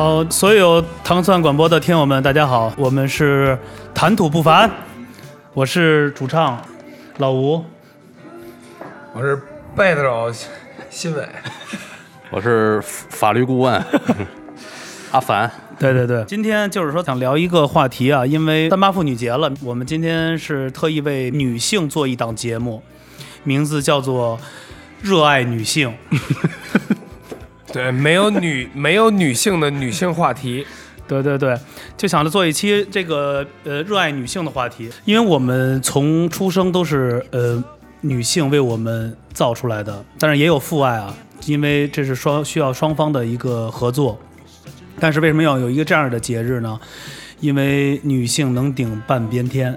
好，所有糖蒜广播的听友们，大家好，我们是谈吐不凡，我是主唱老吴，我是贝斯手新伟，我是法律顾问 阿凡。对对对，今天就是说想聊一个话题啊，因为三八妇女节了，我们今天是特意为女性做一档节目，名字叫做《热爱女性》。对，没有女没有女性的女性话题，对对对，就想着做一期这个呃热爱女性的话题，因为我们从出生都是呃女性为我们造出来的，但是也有父爱啊，因为这是双需要双方的一个合作。但是为什么要有一个这样的节日呢？因为女性能顶半边天。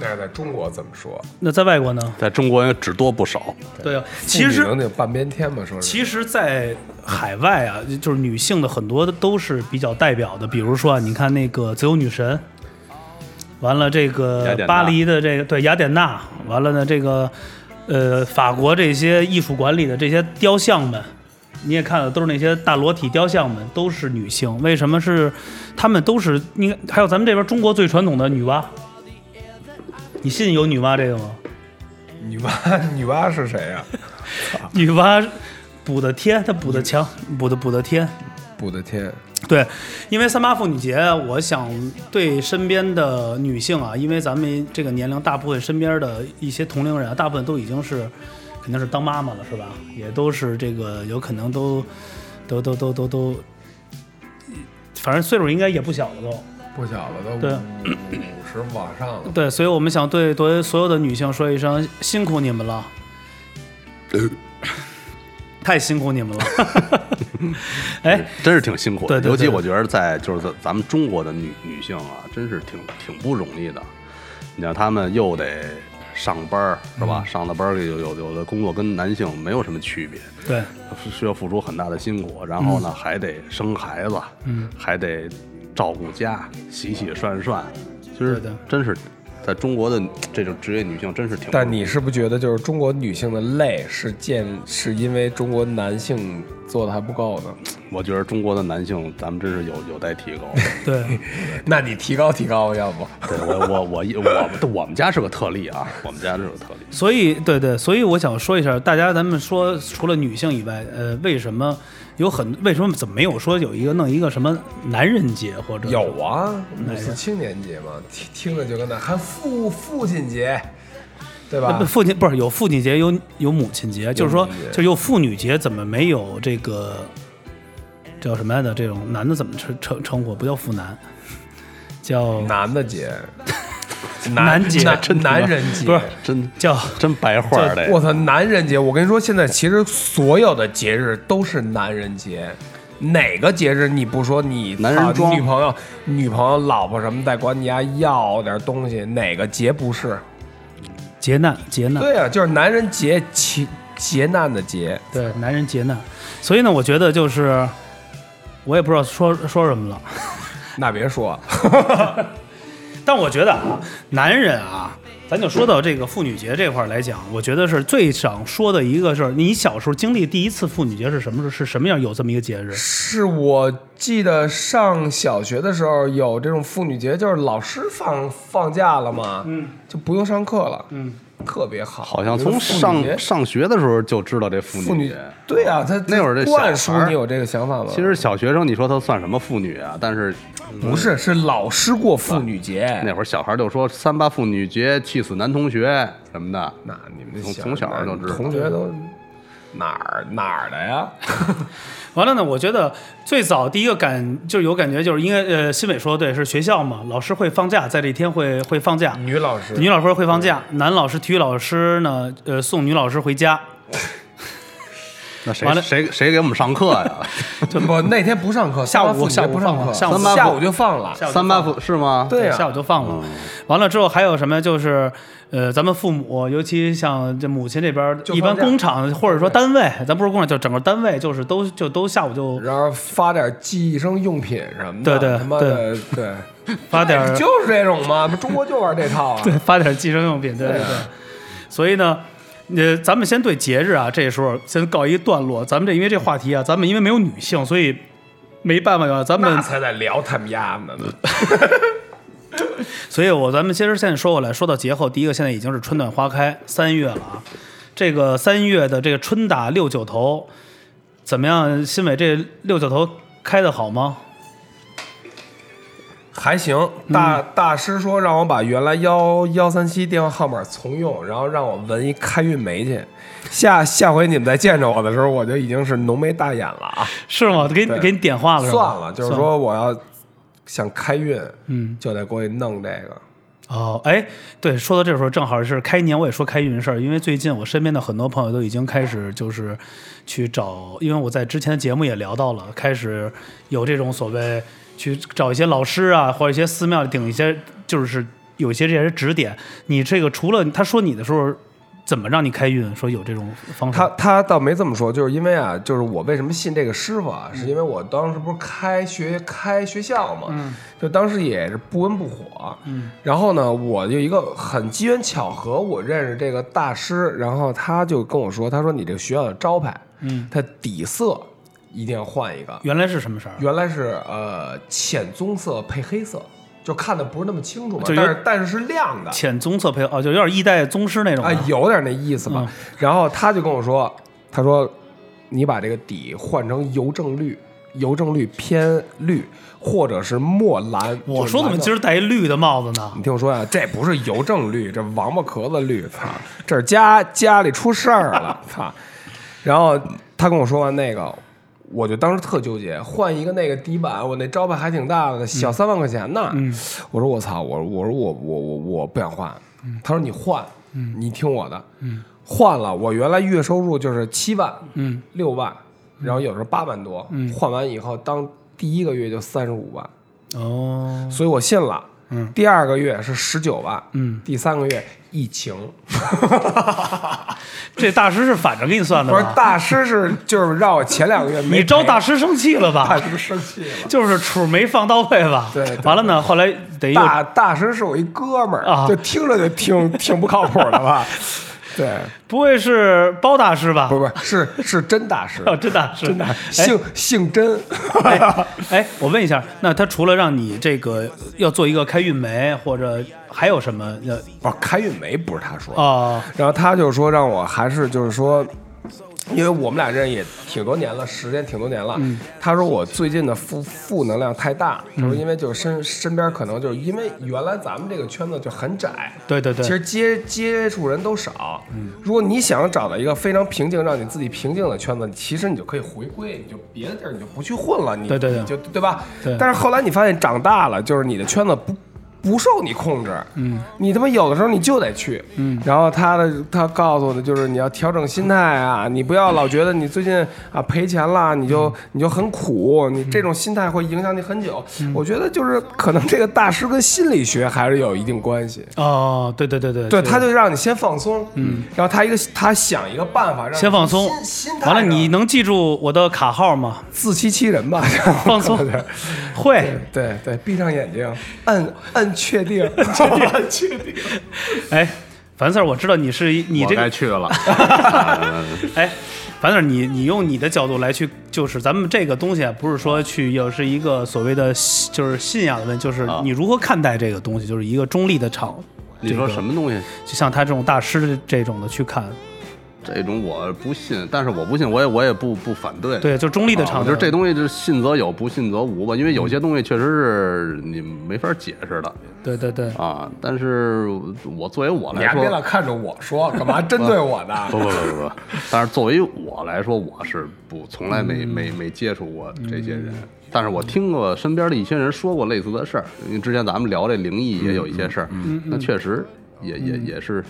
那是在中国怎么说？那在外国呢？在中国也只多不少。对啊，其实能顶半边天嘛？说其实，在海外啊，就是女性的很多都是比较代表的，比如说啊，你看那个自由女神，完了这个巴黎的这个对雅典娜，完了呢这个呃法国这些艺术馆里的这些雕像们。你也看了，都是那些大裸体雕像们，都是女性。为什么是？她们都是应该还有咱们这边中国最传统的女娲。你信有女娲这个吗？女娲，女娲是谁呀？女娲补的天，她补的墙，补的补的天，补的天。对，因为三八妇女节，我想对身边的女性啊，因为咱们这个年龄，大部分身边的一些同龄人啊，大部分都已经是。肯定是当妈妈了，是吧？也都是这个，有可能都，都都都都都，反正岁数应该也不小了，都不小了，都对五十往上了。对，所以我们想对对所有的女性说一声辛苦你们了，太辛苦你们了。哎，真是挺辛苦的，尤其我觉得在就是在咱们中国的女女性啊，真是挺挺不容易的。你像她们又得。上班是吧？上了班有有有的工作跟男性没有什么区别，对，需要付出很大的辛苦，然后呢还得生孩子，嗯，还得照顾家，洗洗涮涮，其实真是。在中国的这种职业女性真是挺，但你是不觉得就是中国女性的累是见是因为中国男性做的还不够呢？我觉得中国的男性咱们真是有有待提高。对，那你提高提高，要不？对我我我我我们家是个特例啊，我们家是个特例。所以对对，所以我想说一下，大家咱们说除了女性以外，呃，为什么？有很为什么怎么没有说有一个弄一个什么男人节或者有啊五四青年节嘛听听着就跟那还父父亲节对吧？父亲不是有父亲节有有母亲节，就是说就有妇女节，怎么没有这个叫什么来着？这种男的怎么称称称呼？不叫妇男，叫男的节。男节，真男人节，不是真叫真白话的。我操，男人节！我跟你说，现在其实所有的节日都是男人节。哪个节日你不说你男人装女朋友、女朋友、老婆什么在管你家要点东西？哪个节不是？劫难，劫难。对啊，就是男人劫劫劫难的劫。对，男人劫难。所以呢，我觉得就是，我也不知道说说什么了。那别说。但我觉得啊，男人啊，咱就说到这个妇女节这块来讲，我觉得是最想说的一个事儿。你小时候经历第一次妇女节是什么时候？是什么样？有这么一个节日？是我记得上小学的时候有这种妇女节，就是老师放放假了嘛，嗯，就不用上课了，嗯。特别好，好像从上上学的时候就知道这妇女。对啊，他那会儿这灌输你有这个想法吗？其实小学生，你说他算什么妇女啊？但是不是，是老师过妇女节。那会儿小孩就说三八妇女节，气死男同学什么的。那你们从从小就知道，同学都哪儿哪儿的呀？完了呢，我觉得最早第一个感就有感觉，就是因为呃，新伟说的对，是学校嘛，老师会放假，在这一天会会放假。女老师，女老师会放假，男老师体育老师呢，呃，送女老师回家。那谁完了谁谁给我们上课呀？就不那天不上课，下午下午不上课，下午下午就放了。三八妇是吗？对呀，下午就放了。完了之后还有什么？就是呃，咱们父母，尤其像这母亲这边，一般工厂或者说单位，咱不是工厂，就整个单位，就是都就都下午就然后发点计生用品什么的。对对他妈的对，发点 就是这种嘛，中国就玩这套啊。对，发点计生用品，对对对。所以呢。呃，咱们先对节日啊，这时候先告一段落。咱们这因为这话题啊，咱们因为没有女性，所以没办法呀，咱们才在聊他们家呢。所以我咱们其实现在说过来，说到节后，第一个现在已经是春暖花开，三月了啊。这个三月的这个春打六九头怎么样？新伟这六九头开的好吗？还行，大大师说让我把原来幺幺三七电话号码重用，然后让我纹一开运眉去。下下回你们再见着我的时候，我就已经是浓眉大眼了啊！是吗？给你给你点化了是吧？算了，就是说我要想开运，嗯，就得过去弄这个。哦，哎，对，说到这时候正好是开年，我也说开运的事儿，因为最近我身边的很多朋友都已经开始就是去找，因为我在之前的节目也聊到了，开始有这种所谓去找一些老师啊，或者一些寺庙顶一些，就是有一些这些指点。你这个除了他说你的时候。怎么让你开运？说有这种方式？他他倒没这么说，就是因为啊，就是我为什么信这个师傅啊，是因为我当时不是开学开学校嘛，嗯，就当时也是不温不火，嗯，然后呢，我就一个很机缘巧合，我认识这个大师，然后他就跟我说，他说你这个学校的招牌，嗯，它底色一定要换一个，原来是什么色儿？原来是呃浅棕色配黑色。就看的不是那么清楚嘛，就但是但是是亮的，浅棕色配哦，就有点一代宗师那种啊，有点那意思吧。然后他就跟我说，他说你把这个底换成邮政绿，邮政绿偏绿，或者是墨蓝。我说怎么今儿戴一绿的帽子呢？你听我说呀，这不是邮政绿，这王八壳子绿，操，这是家家里出事儿了，操。然后他跟我说完那个。我就当时特纠结，换一个那个底板，我那招牌还挺大的，小三万块钱呢。我说我操，我我说我我我我不想换。他说你换，你听我的。换了，我原来月收入就是七万，六万，然后有时候八万多。换完以后，当第一个月就三十五万。哦，所以我信了。第二个月是十九万。嗯，第三个月疫情。这大师是反着给你算的不是，大师是就是让我前两个月你招大师生气了吧？大师生气了，就是处没放到位吧？对，完了呢，后来得大大师是我一哥们儿，啊就听着就挺挺不靠谱的吧？对，不会是包大师吧？不不，是是真大师，哦真大师，真大师，姓姓真。哎，我问一下，那他除了让你这个要做一个开运梅，或者还有什么？呃，不，开运梅不是他说啊，然后他就说让我还是就是说。因为我们俩认识也挺多年了，时间挺多年了。嗯，他说我最近的负负能量太大。他说因为就是身身边可能就是因为原来咱们这个圈子就很窄，对对对，其实接接触人都少。嗯，如果你想找到一个非常平静让你自己平静的圈子，其实你就可以回归，你就别的地儿你就不去混了。你对对对，就对吧？对。但是后来你发现长大了，就是你的圈子不。不受你控制，嗯，你他妈有的时候你就得去，嗯，然后他的他告诉我的就是你要调整心态啊，你不要老觉得你最近啊赔钱了，你就你就很苦，你这种心态会影响你很久。我觉得就是可能这个大师跟心理学还是有一定关系。哦，对对对对，对，他就让你先放松，嗯，然后他一个他想一个办法让先放松，完了你能记住我的卡号吗？自欺欺人吧，放松，会，对对，闭上眼睛，摁摁。确定，确定。确定哎，樊 Sir，我知道你是你这该去了。哎，樊 Sir，你你用你的角度来去，就是咱们这个东西啊，不是说去又是一个所谓的就是信仰的问题，就是你如何看待这个东西，就是一个中立的场。你说什么东西？就像他这种大师这种的去看。这种我不信，但是我不信，我也我也不不反对。对，就中立的场，就是这东西就是信则有，不信则无吧。因为有些东西确实是你没法解释的。对对对。啊，但是我作为我来说，你别老看着我说，干嘛针对我呢？不不不不不。但是作为我来说，我是不从来没没没接触过这些人，但是我听过身边的一些人说过类似的事儿。因为之前咱们聊这灵异也有一些事儿，那确实也也也是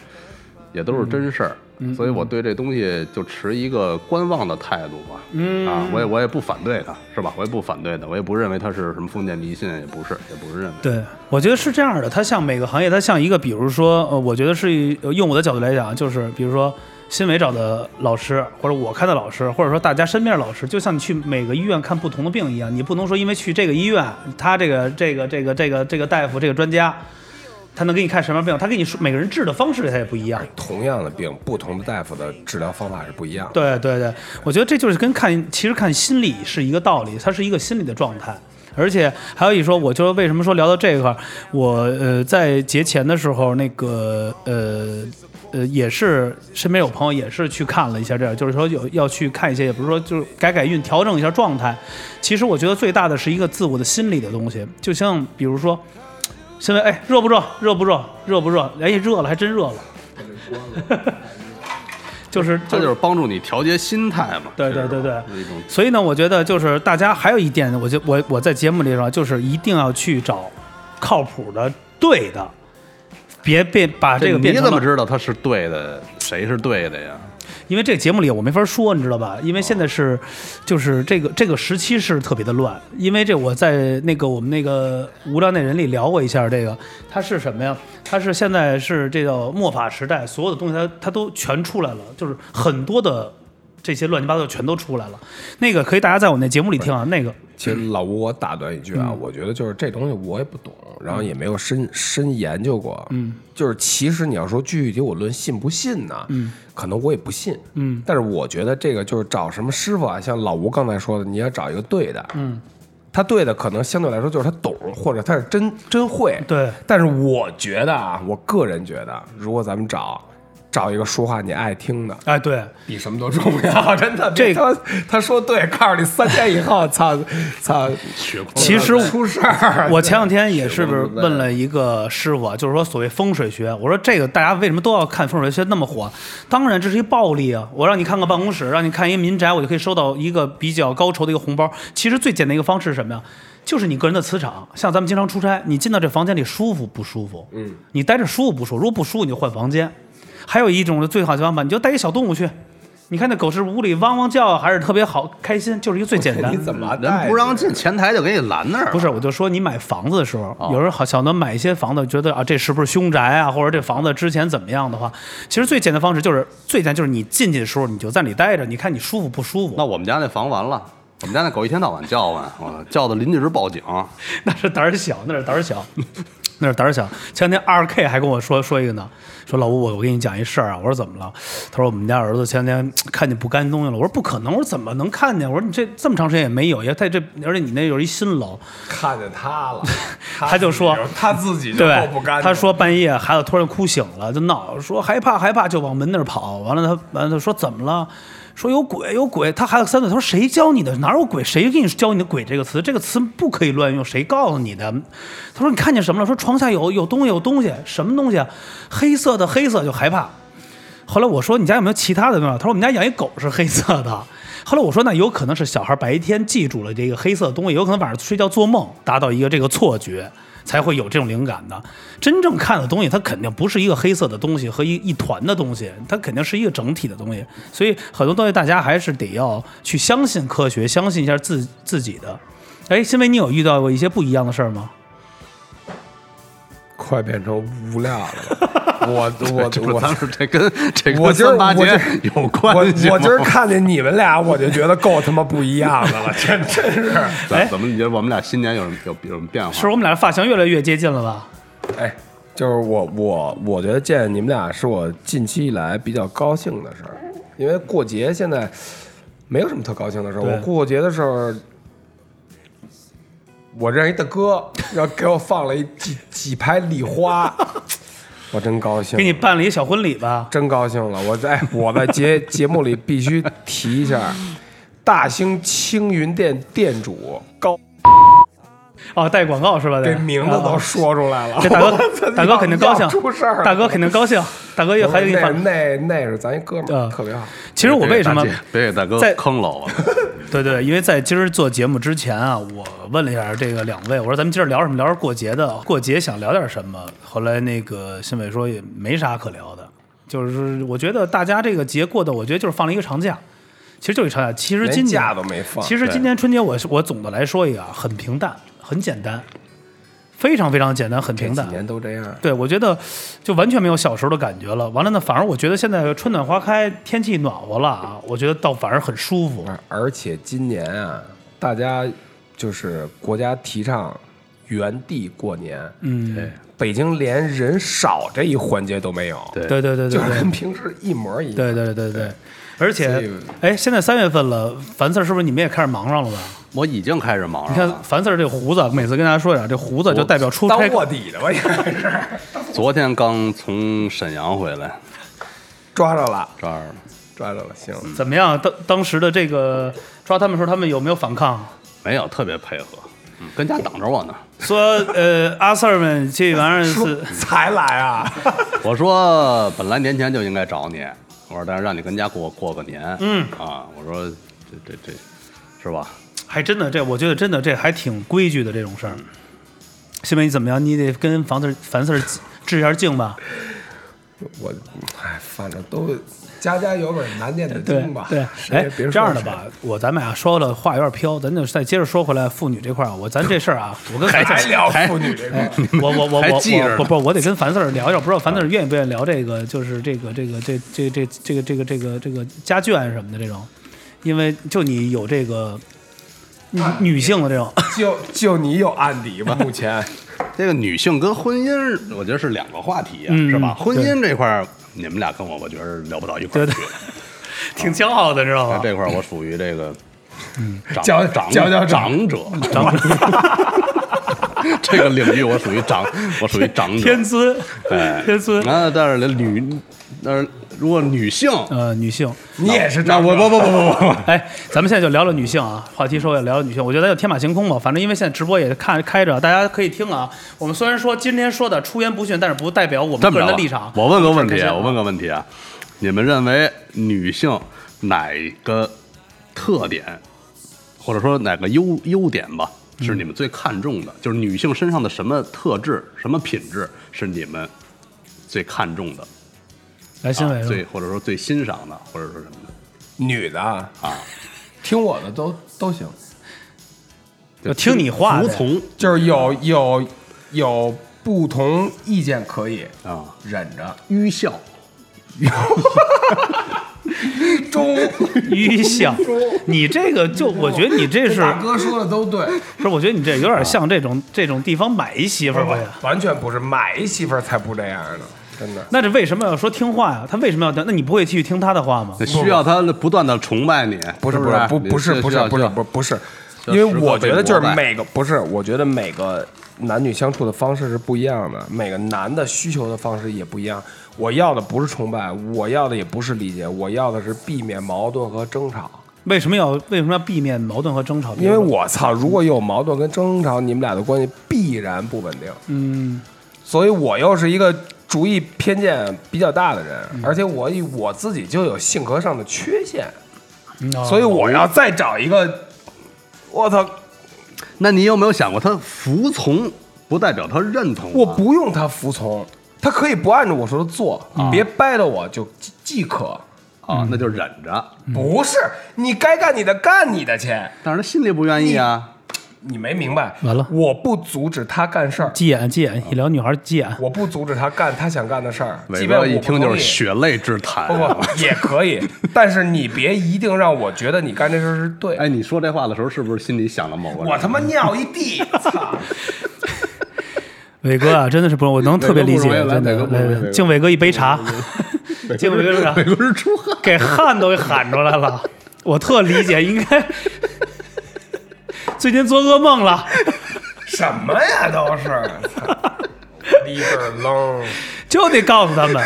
也都是真事儿。所以我对这东西就持一个观望的态度吧。嗯啊，我也我也不反对它，是吧？我也不反对的，我也不认为它是什么封建迷信，也不是，也不是认为。对，我觉得是这样的。它像每个行业，它像一个，比如说，呃，我觉得是用我的角度来讲，就是比如说新伟找的老师，或者我看的老师，或者说大家身边的老师，就像你去每个医院看不同的病一样，你不能说因为去这个医院，他这个这个这个这个这个大夫这个专家。他能给你看什么病，他给你说每个人治的方式他也不一样。同样的病，不同的大夫的治疗方法是不一样的。对对对，我觉得这就是跟看，其实看心理是一个道理，它是一个心理的状态。而且还有一说，我就为什么说聊到这块儿，我呃在节前的时候，那个呃呃也是身边有朋友也是去看了一下，这样就是说有要去看一些，也不是说就是改改运，调整一下状态。其实我觉得最大的是一个自我的心理的东西，就像比如说，现在哎热不热？热不热？热不热？哎热了，还真热了。就是这就是帮助你调节心态嘛。对对对对所以呢，我觉得就是大家还有一点，我就我我在节目里说，就是一定要去找靠谱的、对的，别变把这个变你怎么知道他是对的？谁是对的呀？因为这节目里我没法说，你知道吧？因为现在是，就是这个这个时期是特别的乱。因为这我在那个我们那个无聊那人里聊过一下，这个它是什么呀？它是现在是这叫末法时代，所有的东西它它都全出来了，就是很多的这些乱七八糟全都出来了。那个可以大家在我那节目里听啊，那个其实老吴，我打断一句啊，我觉得就是这东西我也不懂，然后也没有深深研究过。嗯，就是其实你要说具体我论信不信呢，嗯，可能我也不信。嗯，但是我觉得这个就是找什么师傅啊，像老吴刚才说的，你要找一个对的。嗯，他对的可能相对来说就是他懂，或者他是真真会。对但是我觉得啊，我个人觉得，如果咱们找找一个说话你爱听的，哎对，比什么都重要，真的。这他他说对，告诉你三天以后，操操，其实出事儿。我前两天也是不是问了一个师傅啊，就是说所谓风水学，我说这个大家为什么都要看风水学那么火？当然这是一暴利啊！我让你看个办公室，让你看一个民宅，我就可以收到一个比较高酬的一个红包。其实最简单一个方式是什么呀？就是你个人的磁场，像咱们经常出差，你进到这房间里舒服不舒服？嗯，你待着舒服不舒服？如果不舒服，你就换房间。还有一种最好的方法，你就带一小动物去。你看那狗是屋里汪汪叫，还是特别好开心，就是一个最简单你。怎么人不让进前台就给你拦那儿。不是，我就说你买房子的时候，有人好想能买一些房子，觉得啊这是不是凶宅啊，或者这房子之前怎么样的话，其实最简单的方式就是最简单就是你进去的时候你就在里待着，你看你舒服不舒服？那我们家那房完了，我们家那狗一天到晚叫唤，我叫的邻居直报警。那是胆儿小，那是胆儿小，那是胆儿小。前两天二 K 还跟我说说一个呢，说老吴我我跟你讲一事儿啊，我说怎么了？他说我们家儿子前两天看见不干净东西了，我说不可能，我说怎么能看见？我说你这这么长时间也没有，也在这，而且你那有一新楼，看见他了？他就说他自己就不干净。他说半夜孩子突然哭醒了，就闹，说害怕害怕，就往门那儿跑。完了他完了他说怎么了？说有鬼有鬼。他孩子三岁，他说谁教你的？哪有鬼？谁给你教你的“鬼”这个词？这个词不可以乱用，谁告诉你的？他说你看见什么了？说床下有有东西有东西，什么东西？黑色的黑色就害怕。后来我说你家有没有其他的东西？他说我们家养一狗是黑色的。后来我说那有可能是小孩白天记住了这个黑色的东西，有可能晚上睡觉做梦达到一个这个错觉。才会有这种灵感的。真正看的东西，它肯定不是一个黑色的东西和一一团的东西，它肯定是一个整体的东西。所以很多东西大家还是得要去相信科学，相信一下自自己的。哎，新伟，你有遇到过一些不一样的事儿吗？快变成无量了。我我我当时这跟 这我今儿跟三八节我今有关系我我今儿看见你们俩，我就觉得够他妈不一样的了，真真是。哎怎怎么你觉得我们俩新年有什么有有什么变化？是我们俩的发型越来越接近了吧？哎，就是我我我觉得见你们俩是我近期以来比较高兴的事儿，因为过节现在没有什么特高兴的事儿。我过节的时候，我认识一大哥，然后给我放了一几几排礼花，我真高兴给。你办了一小婚礼吧？真高兴了！我在我在节 节目里必须提一下，大兴青云店店主高哦，带广告是吧？得这名字都啊说出来了。这大哥大哥肯定高兴出事儿了，大哥肯定高兴，大哥又还给你那。那那是咱一哥们儿，啊特别好。其实我为什么别给大哥在坑了我？对对，因为在今儿做节目之前啊，我问了一下这个两位，我说咱们今儿聊什么？聊点过节的，过节想聊点什么？后来那个新伟说也没啥可聊的，就是我觉得大家这个节过的，我觉得就是放了一个长假，其实就是一长假。其实今年假都没放其实今年春节我是我总的来说一个啊，很平淡，很简单，非常非常简单，很平淡。这几年都这样。对，我觉得就完全没有小时候的感觉了。完了呢，反而我觉得现在春暖花开，天气暖和了啊，我觉得倒反而很舒服。而且今年啊，大家就是国家提倡原地过年。嗯，对北京连人少这一环节都没有，对对对对对就是跟平时一模一样。对对对对，而且，哎，现在三月份了，樊四是不是你们也开始忙上了吧？我已经开始忙了你看。樊四儿这胡子，每次跟大家说一下，这胡子就代表出当差。卧底的吧，应该是昨天刚从沈阳回来，抓着了，抓着了抓着了，行。怎么样？当当时的这个抓他们的时候，他们有没有反抗？没有特别配合，嗯，跟家等着我呢。说呃，阿 Sir 们这玩意儿是才来啊！我说本来年前就应该找你，我说但是让你跟家过过个年，嗯啊，我说这这这是吧？还真的这，我觉得真的这还挺规矩的这种事儿。新梅你怎么样？你得跟房四儿樊四儿致一下敬吧。我哎，反正都家家有本难念的经吧。对，哎别，这样的吧，我咱们俩说的话有点飘，咱就再接着说回来妇女这块儿。我咱这事儿啊，我跟樊四儿还聊妇女这块儿，我我我我我不不，我得跟樊四儿聊一聊，不知道樊四儿愿意不愿意聊这个，就是这个这个这这这这个这个这个这个家眷什么的这种，因为就你有这个女女性的这种，就就你有案底吧？目前？这个女性跟婚姻，我觉得是两个话题啊，嗯是吧？婚姻这块儿，你们俩跟我，我觉得聊不到一块儿去。挺骄傲的，知道吗？那这块儿我属于这个，长佼长佼佼长。者，长 这个领域我属于长，我属于长者。天尊，哎，天尊，那但是女，但是如果女性，呃，女性。你也是那我不不不不不不，哎，咱们现在就聊聊女性啊，话题说也聊聊女性，我觉得咱就天马行空吧。反正因为现在直播也看开着，大家可以听啊。我们虽然说今天说的出言不逊，但是不代表我们个人的立场。我问个问题啊，我问个问题啊，你们认为女性哪个特点，或者说哪个优优点吧，是你们最看重的？就是女性身上的什么特质、什么品质是你们最看重的？来，新伟啊、最，或者说最欣赏的，或者说什么的。女的啊，啊？听我的都都行，就听你话的。服从就是有有有不同意见可以啊，忍着，愚孝。忠愚孝，你这个就我觉得你这是大哥说的都对，不是？我觉得你这有点像这种这种地方买一媳妇儿吧？完全不是买一媳妇儿才不这样呢，真的。那这为什么要说听话呀？他为什么要听？那你不会继续听他的话吗？需要他不断的崇拜你，不是不是不不是不是不是不是不是，因为我觉得就是每个不是，我觉得每个男女相处的方式是不一样的，每个男的需求的方式也不一样。我要的不是崇拜，我要的也不是理解，我要的是避免矛盾和争吵。为什么要为什么要避免矛盾和争吵？因为我操，如果有矛盾跟争吵，你们俩的关系必然不稳定。嗯，所以我又是一个主义偏见比较大的人，而且我以我自己就有性格上的缺陷，所以我要再找一个，我操，那你有没有想过，他服从不代表他认同、啊？我不用他服从，他可以不按照我说的做，别掰了我就即即可。啊，那就忍着。不是，你该干你的，干你的去。但是他心里不愿意啊。你没明白？完了我不阻止他干事儿，急眼急眼，一聊女孩急眼。我不阻止他干他想干的事儿，即伟便一听就是血泪之谈。不不也可以，但是你别一定让我觉得你干这事儿是对。哎，你说这话的时候，是不是心里想了某个人？我他妈尿一地，操！伟哥啊，真的是不容易，我能特别理解，敬伟哥一杯茶，敬伟哥伟哥是出汗。给汗都给喊出来了。我特理解，应该最近做噩梦了，什么呀，都是，操！里边楞，就得告诉他们。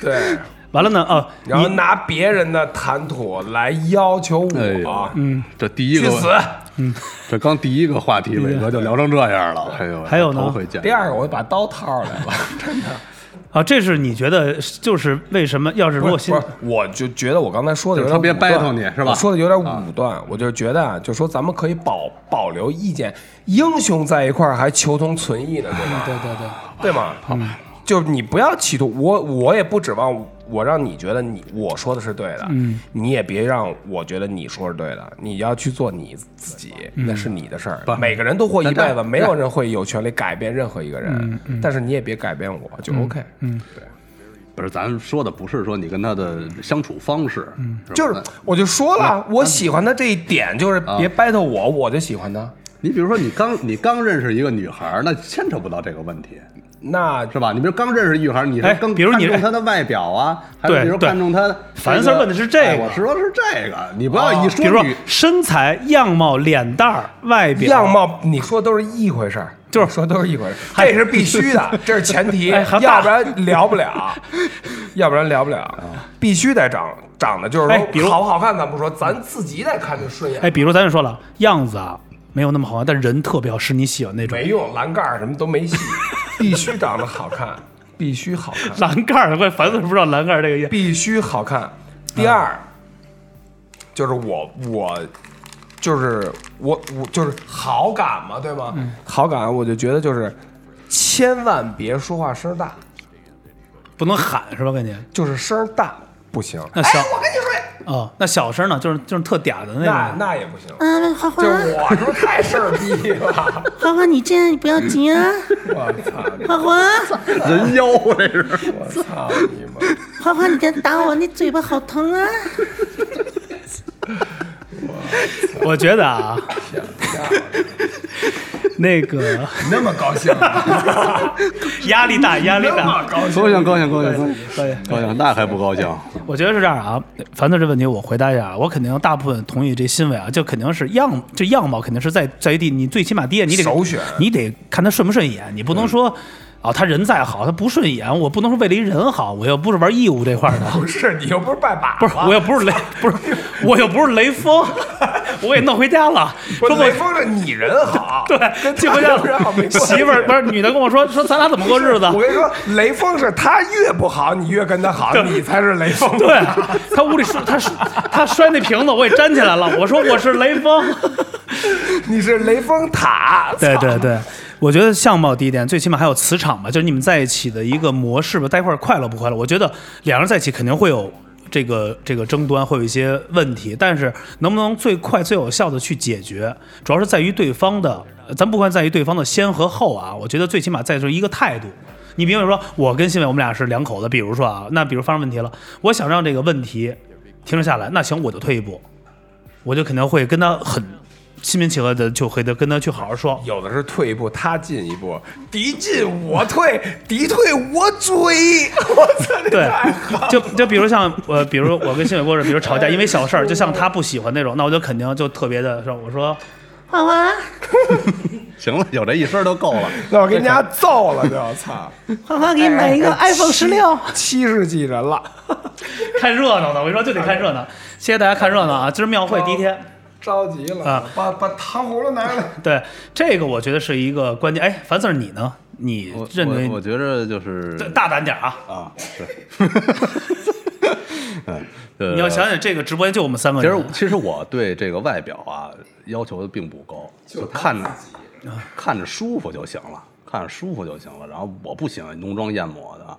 对，完了呢，哦，然后拿别人的谈吐来要求我，嗯，这第一个，去死！嗯这刚第一个话题，伟哥就聊成这样了。哎呦，还有呢头回见。第二个，我就把刀掏出来了，真的。啊，这是你觉得就是为什么？要是如果是，我就觉得我刚才说的有点特别武断 battle 你是吧我说的有点武断，我就觉得啊，就说咱们可以保保留意见，英雄在一块儿还求同存异呢，对吧？对对对，对吗？就是你不要企图，我我也不指望我让你觉得你我说的是对的，嗯，你也别让我觉得你说是对的，你要去做你自己，那是你的事儿。每个人都活一辈子，没有人会有权利改变任何一个人，但是你也别改变我，就 OK。嗯，不是，咱说的不是说你跟他的相处方式，嗯，就是我就说了，我喜欢他这一点，就是别 battle 我，我就喜欢他。你比如说，你刚你刚认识一个女孩儿，那牵扯不到这个问题，那是吧？你比如刚认识一女孩儿，你是哎刚比如你看重她的外表啊，还是比如看重她？樊 Sir 问的是这个哎我说的是这个，你不要一说比如说身材、样貌、脸蛋儿、外表、样貌，你说都是一回事儿，就是说都是一回事儿，这是必须的，这是前提，哎要不然聊不了，要不然聊不了，必须得长长得就是哎比如说好不好看，咱不说，咱自己得看着顺眼。哎，比如咱就说了，样子啊没有那么好看，但人特别好，是你喜欢那种没。用，栏杆儿什么都没戏，必须长得好看，必须好看，栏杆儿，怪烦死了，不知道栏杆儿这个意必须好看。第二，就是我我就是我我就是好感嘛，对吗？好感，我就觉得就是千万别说话声大，不能喊是吧？感觉就是声大不行。那小，我跟你说，哦，那小声呢，就是就是特嗲的那那种。那也不行，嗯，花花就，我是不是太事儿逼了？花花，你这样你不要急啊！我操！花花，人妖这是。我操你妈！花花，你别打我，你嘴巴好疼啊！我觉得啊，那个那么高兴，啊 压力大，压力大。高兴，高兴高兴高兴高兴对，高兴，那还不高兴？我觉得是这样啊。樊子这问题我回答一下，我肯定大部分同意这新闻啊，就肯定是样，这样貌肯定是在在于第，你最起码第一你得首选你得看他顺不顺眼，你不能说。啊，他人再好，他不顺眼，我不能说为了一人好，我又不是玩义务这块的，不是你又不是拜把子，不是，我又不是雷，不是，我又不是雷锋，我给弄回家了。说雷锋是你人好，对，跟寄回家了。媳妇儿不是女的跟我说说咱俩怎么过日子？我跟你说，雷锋是他越不好，你越跟他好，你才是雷锋。对，他屋里摔他他摔那瓶子，我也粘起来了。我说我是雷锋。你是雷锋塔。操对对对，我觉得相貌第一点，最起码还有磁场吧，就是你们在一起的一个模式吧，在一块儿快乐不快乐？我觉得两人在一起肯定会有这个这个争端，会有一些问题，但是能不能最快最有效的去解决，主要是在于对方的，咱不管在于对方的先和后啊，我觉得最起码在这一个态度。你比如说，我跟新伟我们俩是两口子，比如说啊，那比如发生问题了，我想让这个问题停止下来，那行我就退一步，我就肯定会跟他很 心平气和的，就会的跟他去好好说。有的是退一步，他进一步，敌进我退，敌退我追。我操，对，就就比如像我，比如我跟新伟过是，比如吵架，因为小事儿，就像他不喜欢那种，那我就肯定就特别的说，我说花花，行了，有这一声就够了。那我给你家揍了就操，花花，给你买一个 iPhone 十六。七十几人了，看热闹呢，我跟你说就得看热闹。谢谢大家看热闹啊！今儿庙会第一天，着急了啊！把把糖葫芦拿来。对这个我觉得是一个关键。哎，樊 Sir 你呢？你认为我我觉着就是大胆点啊！啊，是。你要想想这个直播间就我们三个其实，其实我对这个外表啊要求的并不高，就看着看着舒服就行了，看着舒服就行了。然后我不喜欢浓妆艳抹的，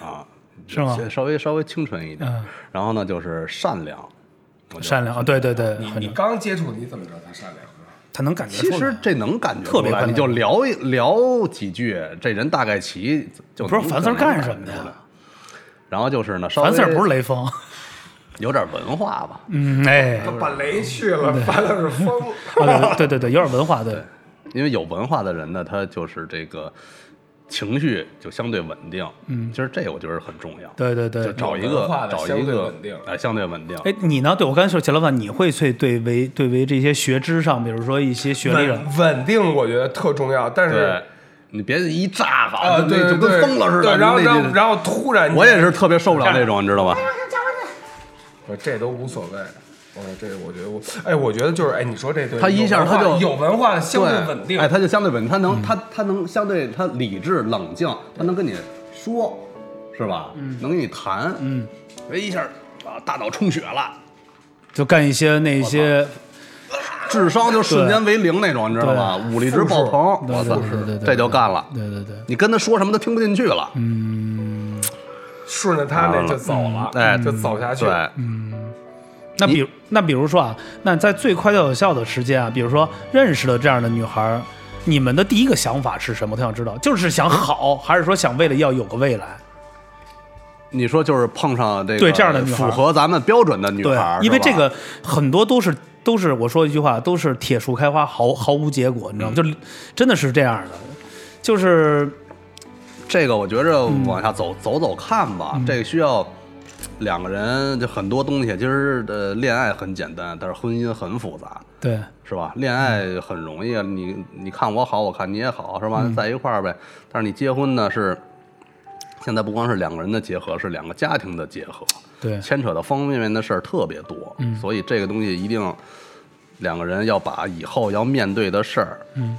啊，是吗稍微稍微清纯一点。嗯然后呢，就是善良，善良啊，对对对，你你刚接触，你怎么知道他善良？他能感觉出来。其实这能感觉出来，特别快乐你就聊一聊几句，这人大概齐就能不是樊能干什么的呀？然后就是呢，樊 Sir 不是雷锋，有点文化吧，嗯，哎，他把雷去了，樊四是疯。啊对对对对，有点文化，对，因为有文化的人呢，他就是这个情绪就相对稳定。嗯，其实这我觉得很重要。对对对就找一个找一个对稳定哎，相对稳定。哎，你呢？对我刚才说钱老板，你会对对为对为这些学知上，比如说一些学历上，稳稳定，我觉得特重要，但是，你别一炸好，啊，对就跟疯了似的。对，然后然后然后突然，我也是特别受不了那种，你知道吧？不这都无所谓。我这我觉得我哎，我觉得就是哎，你说这对，他一下他就有文化的相对稳定，哎，他就相对稳定，他嗯能他他能相对他理智冷静，他能跟你说，是吧？嗯能跟你谈，嗯，哎一下啊大脑充血了，就干一些那些，智商就瞬间为零那种，你知道吧？武力值爆棚，我操对对对对，这就干了。对对对，你跟他说什么，他听不进去了。嗯顺着他那就走了，哎就走下去。对，那比如那比如说啊，那在最快最有效的时间啊，比如说认识了这样的女孩儿，你们的第一个想法是什么？我想知道，就是想好，还是说想为了要有个未来？你说就是碰上这个对这样的女孩符合咱们标准的女孩儿，，因为这个很多都是都是我说一句话，都是铁树开花，毫毫无结果，你知道吗？就真的是这样的，就是这个我觉着往下走、走走看吧，这个需要两个人，就很多东西。其实呃，恋爱很简单，但是婚姻很复杂，对，是吧？恋爱很容易，你你看我好，我看你也好，是吧？在一块儿呗。但是你结婚呢，是现在不光是两个人的结合，是两个家庭的结合，对，牵扯到方方面面的事儿特别多。嗯所以这个东西一定两个人要把以后要面对的事儿，嗯，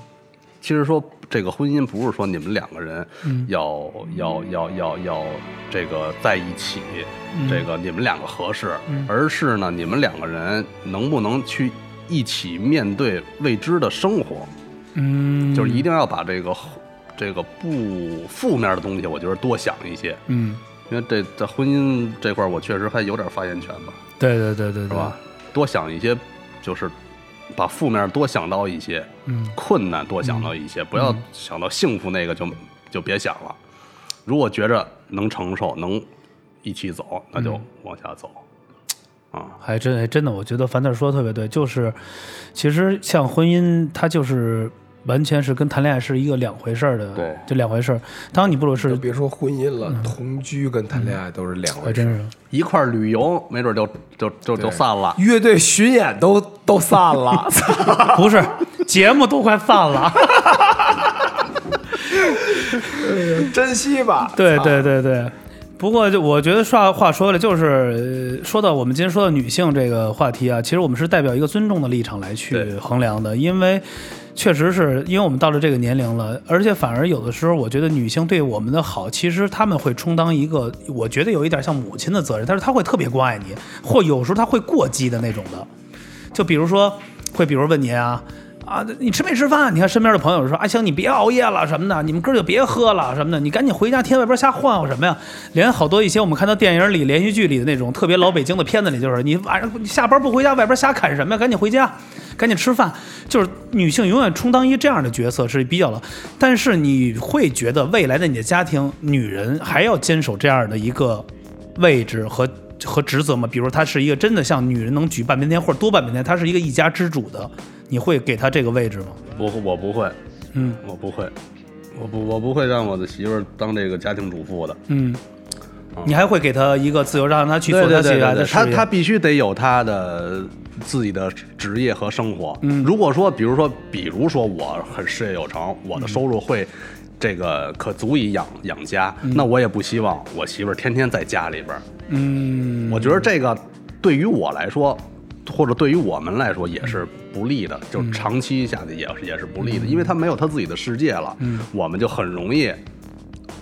其实说这个婚姻不是说你们两个人嗯。要、要要要要这个在一起，嗯。这个你们两个合适，嗯。而是呢你们两个人能不能去一起面对未知的生活，嗯，就是一定要把这个这个不负面的东西，我觉得多想一些，嗯，因为这在婚姻这块我确实还有点发言权吧，对对对对对，是吧？多想一些，就是把负面多想到一些，嗯困难多想到一些，不要想到幸福那个就就别想了。如果觉着能承受，能一起走，那就往下走。啊，还真还真的，我觉得樊特说的特别对，就是其实像婚姻，它就是完全是跟谈恋爱是一个两回事儿的，对就两回事儿。当你不论是就别说婚姻了，同居跟谈恋爱都是两回事。还真是，一块儿旅游，没准就就就就散了。乐队巡演都都散了，不是节目都快散了，珍惜吧。对对对对。不过，就我觉得话话说回来，就是呃说到我们今天说的女性这个话题啊，其实我们是代表一个尊重的立场来去衡量的，因为确实是因为我们到了这个年龄了，而且反而有的时候，我觉得女性对我们的好，其实她们会充当一个，我觉得有一点像母亲的责任，但是她会特别关爱你，或有时候她会过激的那种的，就比如说会，比如问您啊。啊，你吃没吃饭？你看身边的朋友说：“阿香，你别熬夜了什么的，你们哥就别喝了什么的，你赶紧回家，天外边瞎晃悠什么呀？”连好多一些我们看到电影里、连续剧里的那种特别老北京的片子里，就是你晚上你下班不回家，外边瞎砍什么呀？赶紧回家，赶紧吃饭。就是女性永远充当一这样的角色是比较了，但是你会觉得未来的你的家庭，女人还要坚守这样的一个位置和和职责吗？比如她是一个真的像女人能举半边天或者多半边天，她是一个一家之主的，你会给他这个位置吗？不，我不会，嗯我不会，我不我不会让我的媳妇儿当这个家庭主妇的。嗯，你还会给她一个自由，让她去做她喜爱的事业。对他他必须得有他的自己的职业和生活。嗯如果说，比如说，比如说我很事业有成，我的收入会这个可足以养养家，那我也不希望我媳妇儿天天在家里边儿。嗯，我觉得这个对于我来说，或者对于我们来说也是不利的，就是长期下去也是也是不利的，因为他没有他自己的世界了，我们就很容易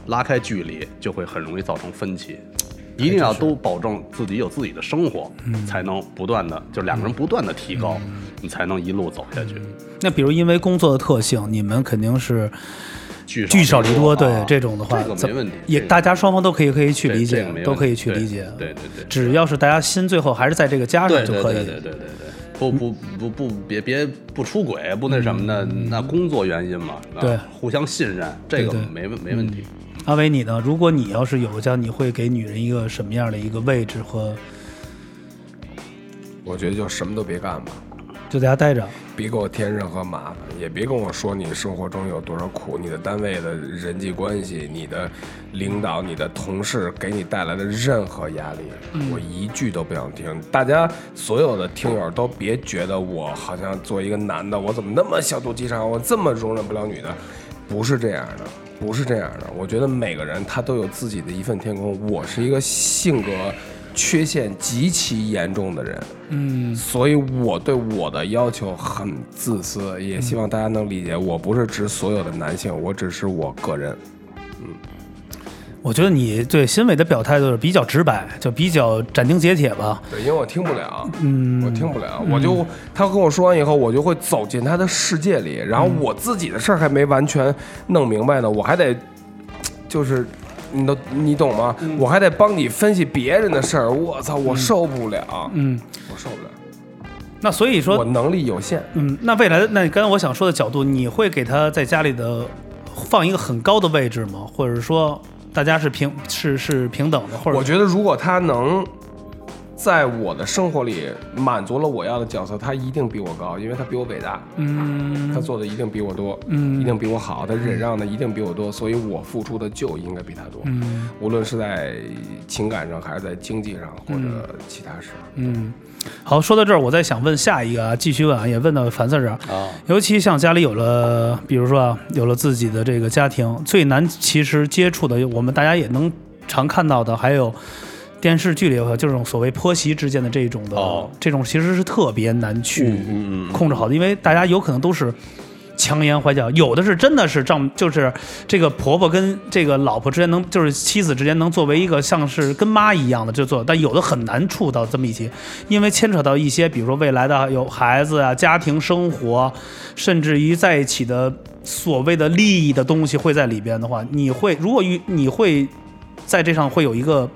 拉开距离，就会很容易造成分歧。一定要都保证自己有自己的生活，才能不断的就两个人不断的提高，你才能一路走下去。那比如因为工作的特性，你们肯定是聚聚少离多，对啊这种的话，这个怎没问题，也大家双方都可以可以去理解都可以去理解。对对对只要是大家心最后还是在这个家上就可以。对对对对对，不不不不别别不出轨不那什么的，那工作原因嘛，对互相信任，这个没问没问题。阿伟，你呢？如果你要是有个家，你会给女人一个什么样的一个位置和我觉得就什么都别干吧，就在家待着？别给我添任何麻烦，也别跟我说你生活中有多少苦，你的单位的人际关系，你的领导、你的同事给你带来的任何压力，我一句都不想听。大家所有的听友都别觉得我好像作为一个男的，我怎么那么小肚鸡肠，我这么容忍不了女的，不是这样的。不是这样的，我觉得每个人他都有自己的一份天空。我是一个性格缺陷极其严重的人，嗯，所以我对我的要求很自私，也希望大家能理解。我不是指所有的男性，我只是我个人。嗯我觉得你对新伟的表态就是比较直白，就比较斩钉截铁吧。对，因为我听不了，嗯我听不了，我就他跟我说完以后，我就会走进他的世界里，然后我自己的事儿还没完全弄明白呢，我还得就是。你都你懂吗？我还得帮你分析别人的事儿，我操，我受不了，嗯，我受不了，那所以说我，能力有限。嗯，那未来的那刚才我想说的角度，你会给他在家里的放一个很高的位置吗？或者说大家是平是是平等的，或者我觉得如果他能在我的生活里满足了我要的角色，他一定比我高，因为他比我伟大，嗯。他做的一定比我多，嗯。一定比我好，他忍让的一定比我多，所以我付出的就应该比他多，嗯。无论是在情感上还是在经济上或者其他事。嗯。好，说到这儿，我再想问下一个啊，继续问啊，也问到樊四这儿。啊，尤其像家里有了，比如说啊，有了自己的这个家庭，最难其实接触的，我们大家也能常看到的，还有电视剧里有这种所谓婆媳之间的这种的，哦这种其实是特别难去控制好的，因为大家有可能都是。强颜欢笑，有的是真的是丈，就是这个婆婆跟这个老婆之间能，就是妻子之间能作为一个像是跟妈一样的就做，但有的很难处到这么一起，因为牵扯到一些，比如说未来的有孩子啊、家庭生活，甚至于在一起的所谓的利益的东西会在里边的话，你会如果与你会在这上会有一个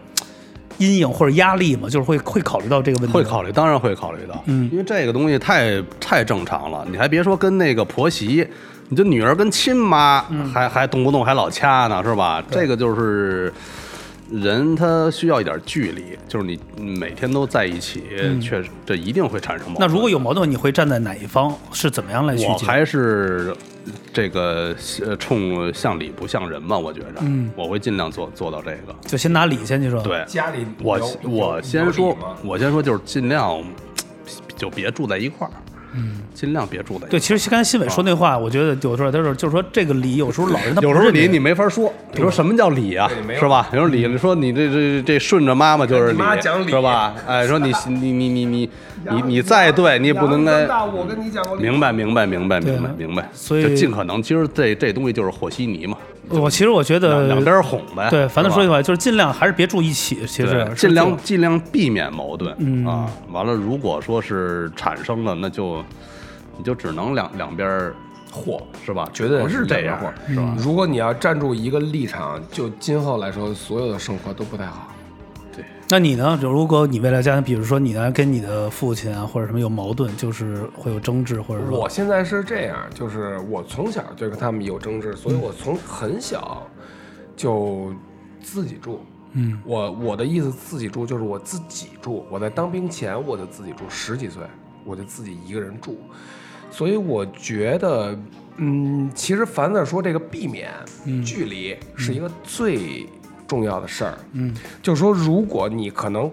阴影或者压力吗？就是会会考虑到这个问题吗，会考虑，当然会考虑到，嗯因为这个东西太太正常了。你还别说跟那个婆媳，你就女儿跟亲妈嗯还、还动不动还老掐呢，是吧？这个就是人他需要一点距离，就是你每天都在一起，确实这一定会产生矛盾。嗯那如果有矛盾，你会站在哪一方？是怎么样来去解？我还是这个呃冲向理不向人嘛，我觉着，嗯。我会尽量做做到这个。就先拿理先去说。，对，家里我我先说我先说就是尽量就别住在一块儿，嗯，尽量别住在。对，其实刚才新伟说那话，我觉得有时候他说就是说这个理，有时候老人他有时候理你没法说，你说什么叫理啊？是吧？有时候理，你说你这这这顺着妈妈就是你妈讲理是吧？哎，说你 你你你你你你再对，你也不能跟你讲过明白，明白，明白，明白，明白。所以就尽可能，其实这这东西就是和稀泥嘛，我其实我觉得两两边哄呗。对，反正说句话，就是尽量还是别住一起。其实尽量尽量避免矛盾、嗯啊。完了，如果说是产生了，那就你就只能两两边儿货。是吧？绝对不是这样两边货，是吧？如果你要站住一个立场，就今后来说，所有的生活都不太好。那你呢？就如果你未来家庭，比如说你呢跟你的父亲啊或者什么有矛盾，就是会有争执，或者说我现在是这样，就是我从小就跟他们有争执，所以我从很小就自己住。嗯，我我的意思自己住就是我自己住。我在当兵前我就自己住，十几岁我就自己一个人住，所以我觉得，嗯，其实凡子说这个避免距离是一个最重要的事儿。嗯，就是说，如果你可能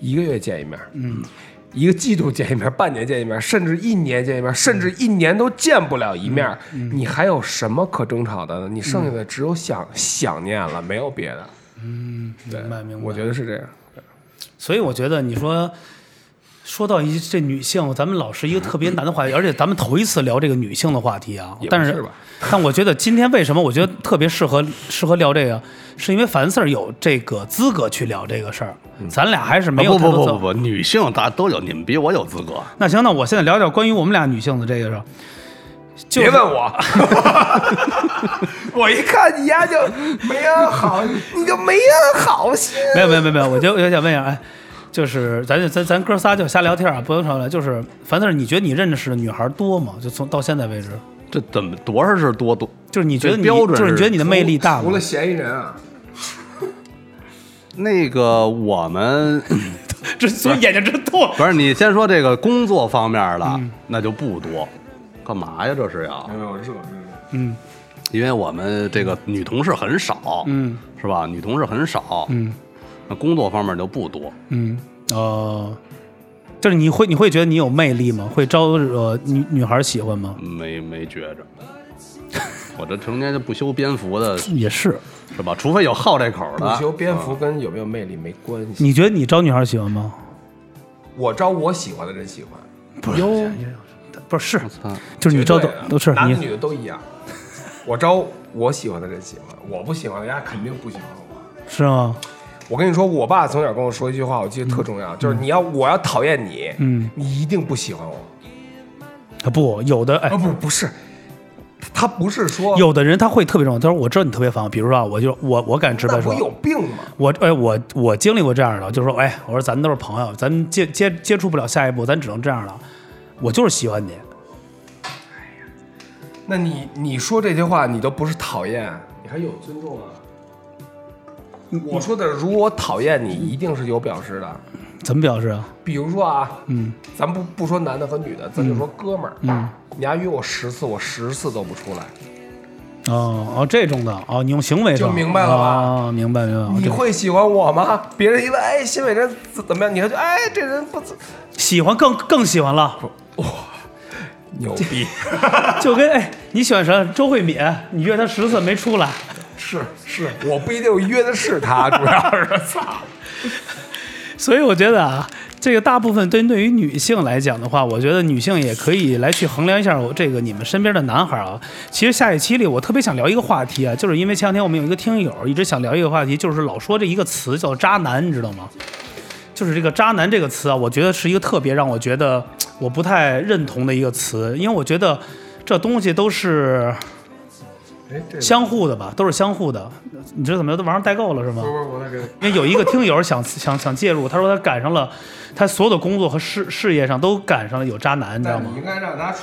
一个月见一面，嗯，一个季度见一面，半年见一面，甚至一年见一面，甚至一年都见不了一面，你还有什么可争吵的呢？你剩下的只有想、想念了，没有别的。嗯，明白明白。我觉得是这样。所以我觉得你说说到一这女性，咱们老是一个特别难的话题，而且咱们头一次聊这个女性的话题啊但是但我觉得今天为什么我觉得特别适合适合聊这个，是因为樊四儿有这个资格去聊这个事儿，咱俩还是没有啊不不不不不，女性大家都有，你们比我有资格。那行，那我现在聊聊关于我们俩女性的这个事儿。就是别问我，我一看你丫就没安好，你就没安好心。没有没有没有没有，我就我就想问一下，哎，就是咱咱咱哥仨就瞎聊天啊，不用吵了。就是樊四儿，你觉得你认识的女孩多吗？就从到现在为止，这怎么多少是多多？就是你觉得你标准是就是你觉得你的魅力大吗除了？嫌疑人啊，那个我们 这所以眼睛真痛。不是你先说这个工作方面的，嗯那就不多。干嘛呀？这是要？没有热热。嗯因为我们这个女同事很少，嗯是吧？女同事很少，嗯那工作方面就不多。嗯哦，就是你会你会觉得你有魅力吗？会招惹女女孩喜欢吗？没没觉着，我这成天就不修边幅的，也是。是吧？除非有好这口的不。修边幅跟有没有魅力没关系。你觉得你招女孩喜欢吗？我招我喜欢的人喜欢，不是，不是，是就是你招的都都是男的你女的都一样。我招我喜欢的人喜欢，我不喜欢的人家肯定不喜欢我。是吗？我跟你说，我爸从小跟我说一句话，我记得特重要，就是你要我要讨厌你，嗯，你一定不喜欢我。啊不，有的哎啊，，不不是，他不是说有的人他会特别重要。他说我知道你特别烦我，比如说啊，我就我我敢直白说那不，有病吗？我哎我我经历过这样的，就是说哎，我说咱都是朋友，咱接接接触不了下一步，咱只能这样了。我就是喜欢你，那你你说这些话，你都不是讨厌，你还有尊重啊？我说的，如果讨厌你，一定是有表示的。怎么表示啊？比如说啊，嗯咱不不说男的和女的，咱就说哥们儿，嗯，你要约我十次，我十次都不出来，哦哦，这种的哦，你用行为上就明白了吧哦，明白明白。你会喜欢我吗？别人一问，哎，新伟这怎怎么样？你说就哎，这人不怎喜欢更更喜欢了，哇牛逼，就跟哎你喜欢谁？周慧敏，你约她十次没出来，是是，我不一定约的是他，主要是 操，所以我觉得啊，这个大部分针对于女性来讲的话，我觉得女性也可以来去衡量一下我这个你们身边的男孩啊。其实下一期里我特别想聊一个话题啊，就是因为前两天我们有一个听友一直想聊一个话题，就是老说这一个词叫渣男，你知道吗？就是这个“渣男”这个词啊，我觉得是一个特别让我觉得我不太认同的一个词，因为我觉得这东西都是相互的吧，都是相互的。你这怎么又都玩上代购了是吗？不是我再给 因为有一个听友 想想想介入，他说他赶上了，他所有的工作和事事业上都赶上了有渣男，你知道吗你？应该让他出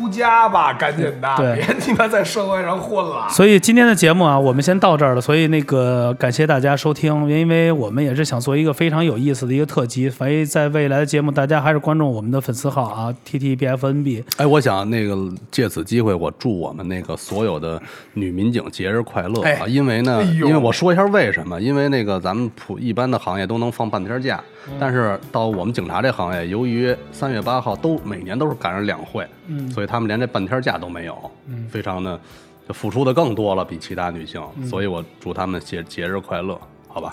出家吧，赶紧的，对别他妈在社会上混了。所以今天的节目啊，我们先到这儿了。所以那个感谢大家收听，因为我们也是想做一个非常有意思的一个特辑。所以在未来的节目，大家还是关注我们的粉丝号啊，T T B F N B。哎，我想那个借此机会，我祝我们那个所有的女民警节日快乐啊！哎因为呢，哎因为我说一下为什么，因为那个咱们普一般的行业都能放半天假，但是到我们警察这行业，由于三月八号都每年都是赶上两会，所以他们连这半天假都没有，非常的就付出的更多了，比其他女性，所以我祝他们节节日快乐，好吧？